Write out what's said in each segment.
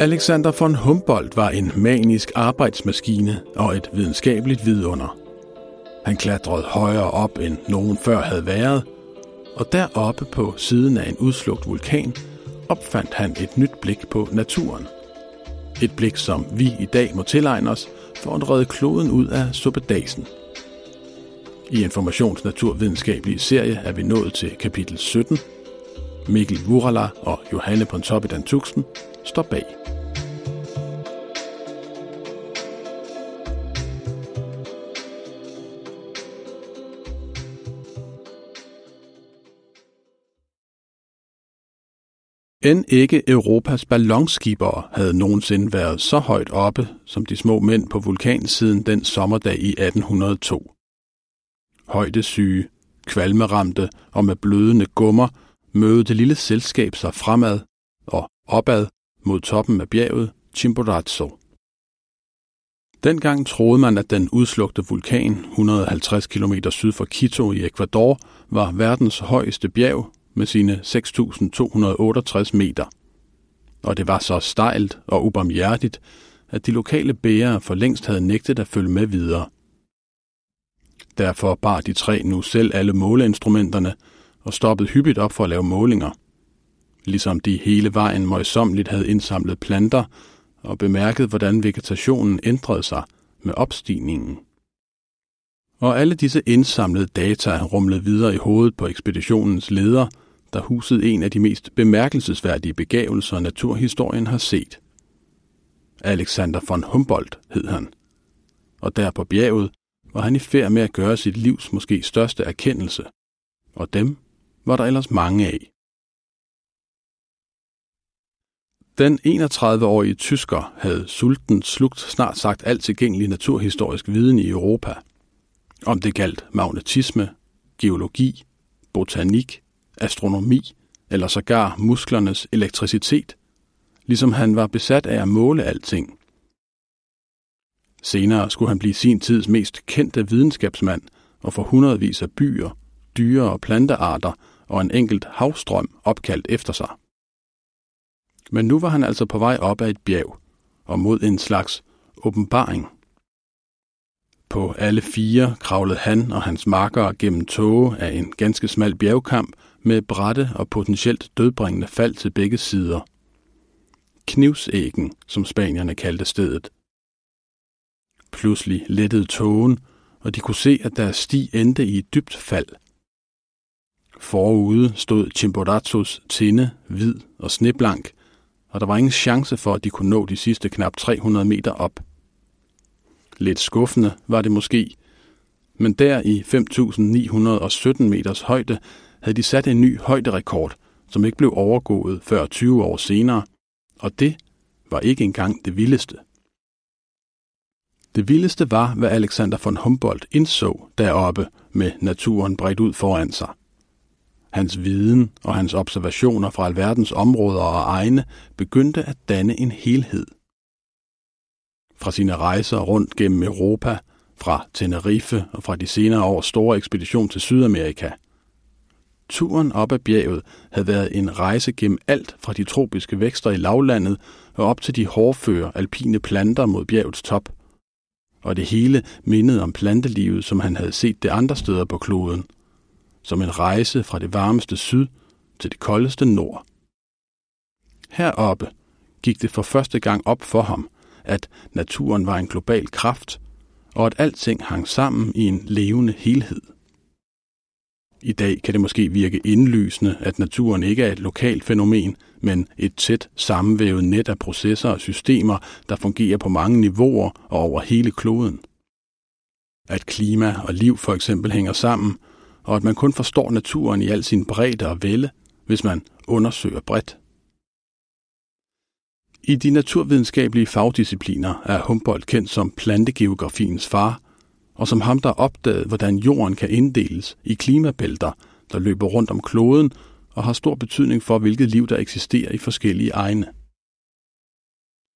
Alexander von Humboldt var en manisk arbejdsmaskine og et videnskabeligt vidunder. Han klatrede højere op, end nogen før havde været, og deroppe på siden af en udslugt vulkan opfandt han et nyt blik på naturen. Et blik, som vi i dag må tilegne os for at redde kloden ud af suppedasen. I Informationsnaturvidenskabelige serie er vi nået til kapitel 17. Mikkel Wurala og Johanne Pontoppidan Tuxen står bag. End ikke Europas ballonskibere havde nogensinde været så højt oppe som de små mænd på vulkansiden den sommerdag i 1802. Højdesyge, kvalmeramte og med blødende gummer mødte det lille selskab sig fremad og opad mod toppen af bjerget Chimborazo. Dengang troede man, at den udslugte vulkan 150 km syd for Quito i Ecuador var verdens højeste bjerg med sine 6.268 meter. Og det var så stejlt og ubarmhjertigt, at de lokale bærere for længst havde nægtet at følge med videre. Derfor bar de tre nu selv alle måleinstrumenterne og stoppede hyppigt op for at lave målinger. Ligesom de hele vejen møjsommeligt havde indsamlet planter og bemærket, hvordan vegetationen ændrede sig med opstigningen. Og alle disse indsamlede data rumlede videre i hovedet på ekspeditionens leder – der husede en af de mest bemærkelsesværdige begavelser, naturhistorien har set. Alexander von Humboldt hed han. Og der på bjerget var han i færd med at gøre sit livs måske største erkendelse. Og dem var der ellers mange af. Den 31-årige tysker havde sulten slugt snart sagt alt tilgængelig naturhistorisk viden i Europa. Om det galt magnetisme, geologi, botanik, astronomi eller sågar musklernes elektricitet, ligesom han var besat af at måle alting. Senere skulle han blive sin tids mest kendte videnskabsmand og få hundredvis af byer, dyre- og plantearter og en enkelt havstrøm opkaldt efter sig. Men nu var han altså på vej op ad et bjerg og mod en slags åbenbaring. På alle fire kravlede han og hans makkere gennem tåge af en ganske smal bjergkamp med bratte og potentielt dødbringende fald til begge sider. Knivsæggen, som spanierne kaldte stedet. Pludselig lettede tågen, og de kunne se, at deres sti endte i et dybt fald. Forude stod Chimborazos tinde, hvid og sneblank, og der var ingen chance for, at de kunne nå de sidste knap 300 meter op. Lidt skuffende var det måske, men der i 5.917 meters højde havde de sat en ny højderekord, som ikke blev overgået før 20 år senere, og det var ikke engang det vildeste. Det vildeste var, hvad Alexander von Humboldt indså deroppe med naturen bredt ud foran sig. Hans viden og hans observationer fra alverdens områder og egne begyndte at danne en helhed. Fra sine rejser rundt gennem Europa, fra Tenerife og fra de senere års store ekspedition til Sydamerika – Turen op ad bjerget havde været en rejse gennem alt fra de tropiske vækster i lavlandet og op til de hårdføre alpine planter mod bjergets top. Og det hele mindede om plantelivet, som han havde set det andre steder på kloden. Som en rejse fra det varmeste syd til det koldeste nord. Heroppe gik det for første gang op for ham, at naturen var en global kraft, og at alting hang sammen i en levende helhed. I dag kan det måske virke indlysende, at naturen ikke er et lokalt fænomen, men et tæt sammenvævet net af processer og systemer, der fungerer på mange niveauer og over hele kloden. At klima og liv for eksempel hænger sammen, og at man kun forstår naturen i al sin bredde og vælde, hvis man undersøger bredt. I de naturvidenskabelige fagdiscipliner er Humboldt kendt som plantegeografiens far – og som ham, der opdagede, hvordan jorden kan inddeles i klimabælter, der løber rundt om kloden og har stor betydning for, hvilket liv der eksisterer i forskellige egne.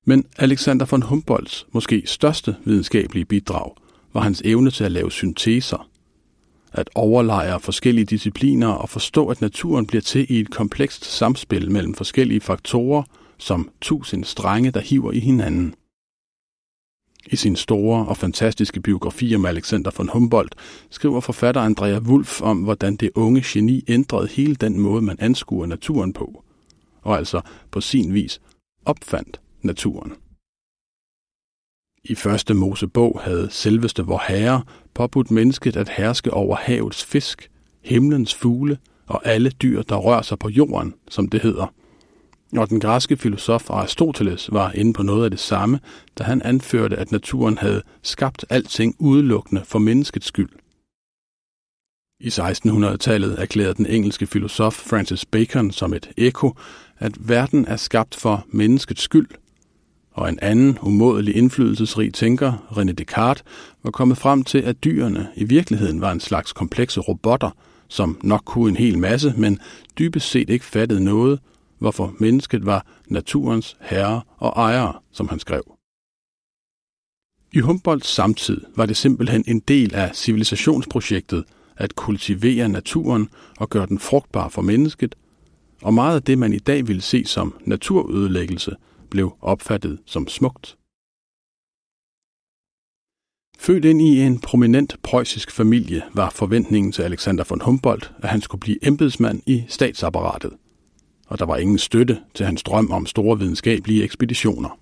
Men Alexander von Humboldts måske største videnskabelige bidrag var hans evne til at lave synteser, at overlejre forskellige discipliner og forstå, at naturen bliver til i et komplekst samspil mellem forskellige faktorer, som tusind strenge, der hiver i hinanden. I sin store og fantastiske biografi om Alexander von Humboldt skriver forfatter Andrea Wulff om, hvordan det unge geni ændrede hele den måde, man anskuer naturen på, og altså på sin vis opfandt naturen. I første Mosebog havde selveste vor herre påbudt mennesket at herske over havets fisk, himlens fugle og alle dyr, der rører sig på jorden, som det hedder. Og den græske filosof Aristoteles var inde på noget af det samme, da han anførte, at naturen havde skabt alting udelukkende for menneskets skyld. I 1600-tallet erklærede den engelske filosof Francis Bacon som et ekko, at verden er skabt for menneskets skyld, og en anden umådelig indflydelsesrig tænker, René Descartes, var kommet frem til, at dyrene i virkeligheden var en slags komplekse robotter, som nok kunne en hel masse, men dybest set ikke fattede noget, hvorfor mennesket var naturens herre og ejer, som han skrev. I Humboldts samtid var det simpelthen en del af civilisationsprojektet at kultivere naturen og gøre den frugtbar for mennesket, og meget af det, man i dag vil se som naturødelæggelse, blev opfattet som smukt. Født ind i en prominent preussisk familie var forventningen til Alexander von Humboldt, at han skulle blive embedsmand i statsapparatet, og der var ingen støtte til hans drøm om store videnskabelige ekspeditioner.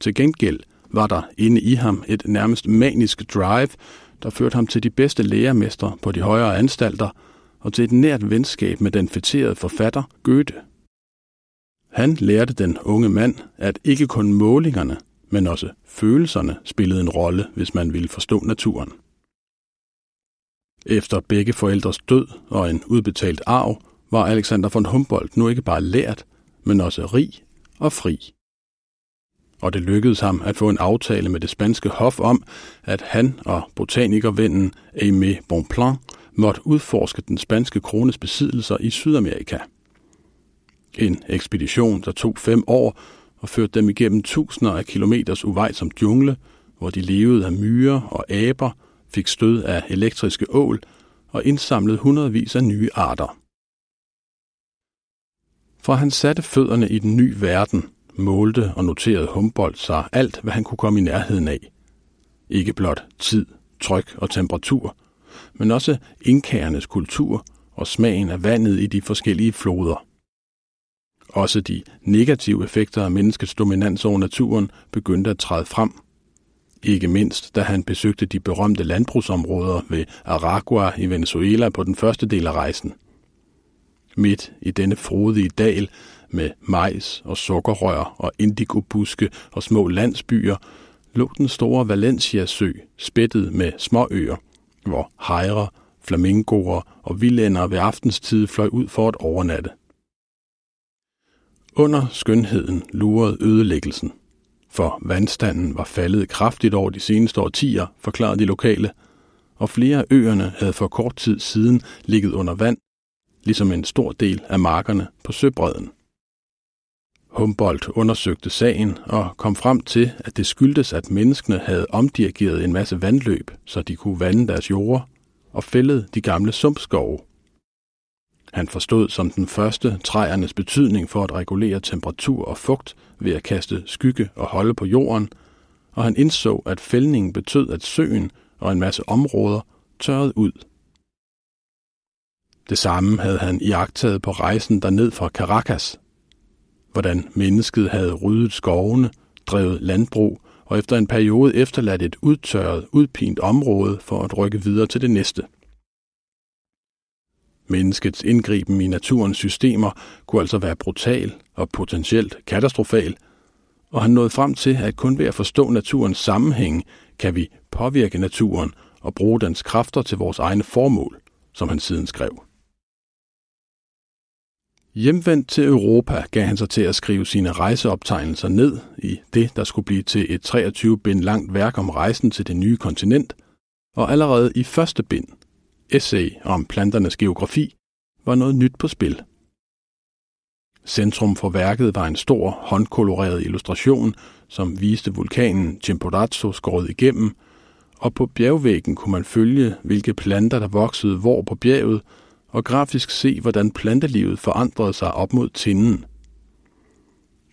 Til gengæld var der inde i ham et nærmest manisk drive, der førte ham til de bedste lærermestre på de højere anstalter og til et nært venskab med den fætterede forfatter Goethe. Han lærte den unge mand, at ikke kun målingerne, men også følelserne spillede en rolle, hvis man ville forstå naturen. Efter begge forældres død og en udbetalt arv, var Alexander von Humboldt nu ikke bare lært, men også rig og fri. Og det lykkedes ham at få en aftale med det spanske hof om, at han og botanikervennen Aimé Bonpland måtte udforske den spanske krones besiddelser i Sydamerika. En ekspedition, der tog fem år og førte dem igennem tusinder af kilometers uvejsom jungle, hvor de levede af myrer og aber, fik stød af elektriske ål og indsamlede hundredvis af nye arter. Fra han satte fødderne i den nye verden, målte og noterede Humboldt sig alt, hvad han kunne komme i nærheden af. Ikke blot tid, tryk og temperatur, men også indkærernes kultur og smagen af vandet i de forskellige floder. Også de negative effekter af menneskets dominans over naturen begyndte at træde frem. Ikke mindst, da han besøgte de berømte landbrugsområder ved Aragua i Venezuela på den første del af rejsen. Midt i denne frodige dal med majs og sukkerrør og indigobuske og små landsbyer, lå den store Valencia-sø spættet med småøer, hvor hejre, flamingoer og vildænder ved aftenstid fløj ud for at overnatte. Under skønheden lurede ødelæggelsen, for vandstanden var faldet kraftigt over de seneste årtier, forklarede de lokale, og flere af øerne havde for kort tid siden ligget under vand, ligesom en stor del af markerne på søbredden. Humboldt undersøgte sagen og kom frem til, at det skyldtes, at menneskene havde omdirigeret en masse vandløb, så de kunne vande deres jorder, og fældede de gamle sumpskove. Han forstod som den første træernes betydning for at regulere temperatur og fugt ved at kaste skygge og holde på jorden, og han indså, at fældningen betød, at søen og en masse områder tørrede ud. Det samme havde han iagtaget på rejsen derned fra Caracas, hvordan mennesket havde ryddet skovene, drevet landbrug og efter en periode efterladt et udtørret, udpint område for at rykke videre til det næste. Menneskets indgriben i naturens systemer kunne altså være brutal og potentielt katastrofal, og han nåede frem til, at kun ved at forstå naturens sammenhæng, kan vi påvirke naturen og bruge dens kræfter til vores egne formål, som han siden skrev. Hjemvendt til Europa gav han sig til at skrive sine rejseoptegnelser ned i det, der skulle blive til et 23 bind langt værk om rejsen til det nye kontinent, og allerede i første bind, essay om planternes geografi, var noget nyt på spil. Centrum for værket var en stor, håndkoloreret illustration, som viste vulkanen Chimborazo skåret igennem, og på bjergvæggen kunne man følge, hvilke planter der voksede hvor på bjerget, og grafisk se, hvordan plantelivet forandrede sig op mod tinden.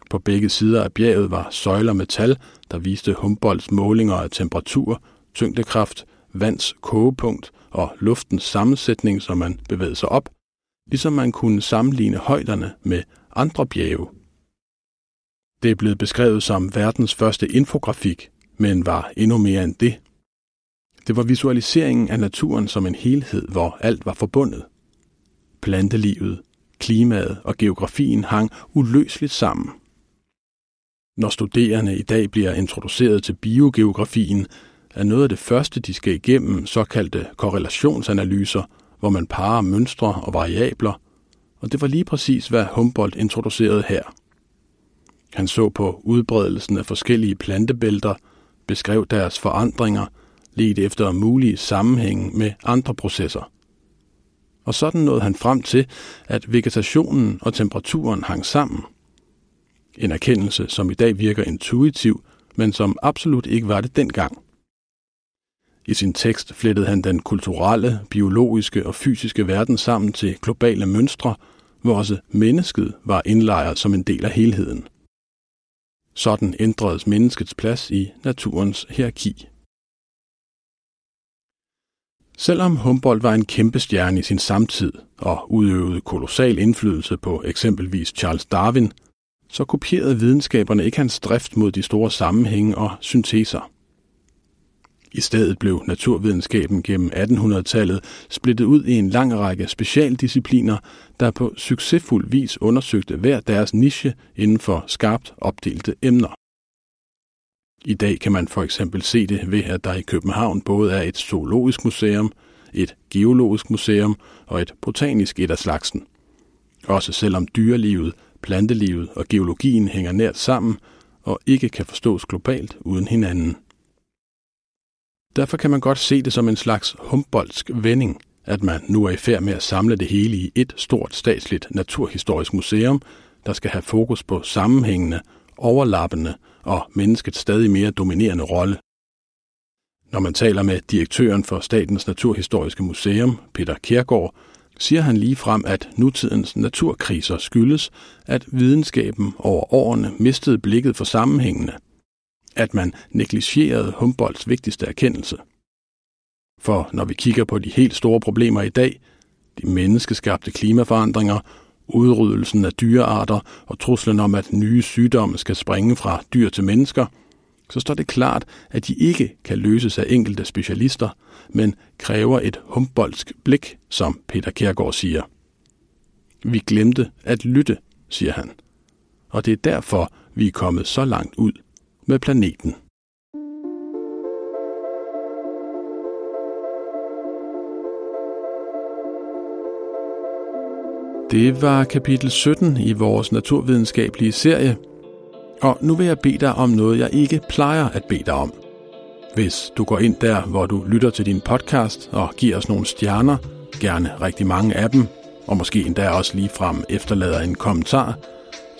På begge sider af bjerget var søjler med tal, der viste Humboldts målinger af temperatur, tyngdekraft, vands kogepunkt og luftens sammensætning, som man bevægede sig op, ligesom man kunne sammenligne højderne med andre bjerge. Det er blevet beskrevet som verdens første infografik, men var endnu mere end det. Det var visualiseringen af naturen som en helhed, hvor alt var forbundet. Plantelivet, klimaet og geografien hang uløseligt sammen. Når studerende i dag bliver introduceret til biogeografien, er noget af det første, de skal igennem såkaldte korrelationsanalyser, hvor man parer mønstre og variabler, og det var lige præcis, hvad Humboldt introducerede her. Han så på udbredelsen af forskellige plantebælter, beskrev deres forandringer, ledte efter mulige sammenhænge med andre processer. Og sådan nåede han frem til, at vegetationen og temperaturen hang sammen. En erkendelse, som i dag virker intuitiv, men som absolut ikke var det dengang. I sin tekst flettede han den kulturelle, biologiske og fysiske verden sammen til globale mønstre, hvor også mennesket var indlejret som en del af helheden. Sådan ændredes menneskets plads i naturens hierarki. Selvom Humboldt var en kæmpe stjerne i sin samtid og udøvede kolossal indflydelse på eksempelvis Charles Darwin, så kopierede videnskaberne ikke hans drift mod de store sammenhænge og synteser. I stedet blev naturvidenskaben gennem 1800-tallet splittet ud i en lang række specialdiscipliner, der på succesfuld vis undersøgte hver deres niche inden for skarpt opdelte emner. I dag kan man for eksempel se det ved, at der i København både er et zoologisk museum, et geologisk museum og et botanisk et af slagsen. Også selvom dyrelivet, plantelivet og geologien hænger nært sammen og ikke kan forstås globalt uden hinanden. Derfor kan man godt se det som en slags humboldsk vending, at man nu er i færd med at samle det hele i et stort statsligt naturhistorisk museum, der skal have fokus på sammenhængende, overlappende og menneskets stadig mere dominerende rolle. Når man taler med direktøren for Statens Naturhistoriske Museum, Peter Kærgaard, siger han lige frem, at nutidens naturkriser skyldes, at videnskaben over årene mistede blikket for sammenhængene – at man negligerede Humboldts vigtigste erkendelse. For når vi kigger på de helt store problemer i dag, de menneskeskabte klimaforandringer, udryddelsen af dyrearter og truslen om, at nye sygdomme skal springe fra dyr til mennesker, så står det klart, at de ikke kan løses af enkelte specialister, men kræver et humboldsk blik, som Peter Kærgaard siger. Vi glemte at lytte, siger han. Og det er derfor, vi er kommet så langt ud med planeten. Det var kapitel 17 i vores naturvidenskabelige serie. Og nu vil jeg bede dig om noget, jeg ikke plejer at bede dig om. Hvis du går ind der, hvor du lytter til din podcast og giver os nogle stjerner, gerne rigtig mange af dem, og måske endda også lige frem efterlader en kommentar,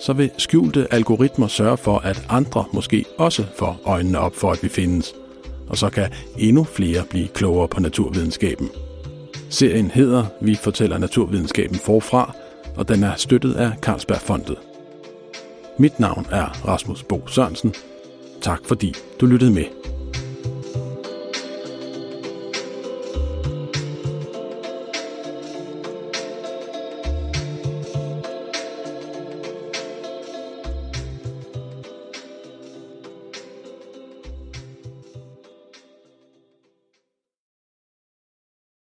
så vil skjulte algoritmer sørge for, at andre måske også får øjnene op for, at vi findes. Og så kan endnu flere blive klogere på naturvidenskaben. Serien hedder Vi fortæller naturvidenskaben forfra, og den er støttet af Carlsbergfondet. Mit navn er Rasmus Bo Sørensen. Tak fordi du lyttede med.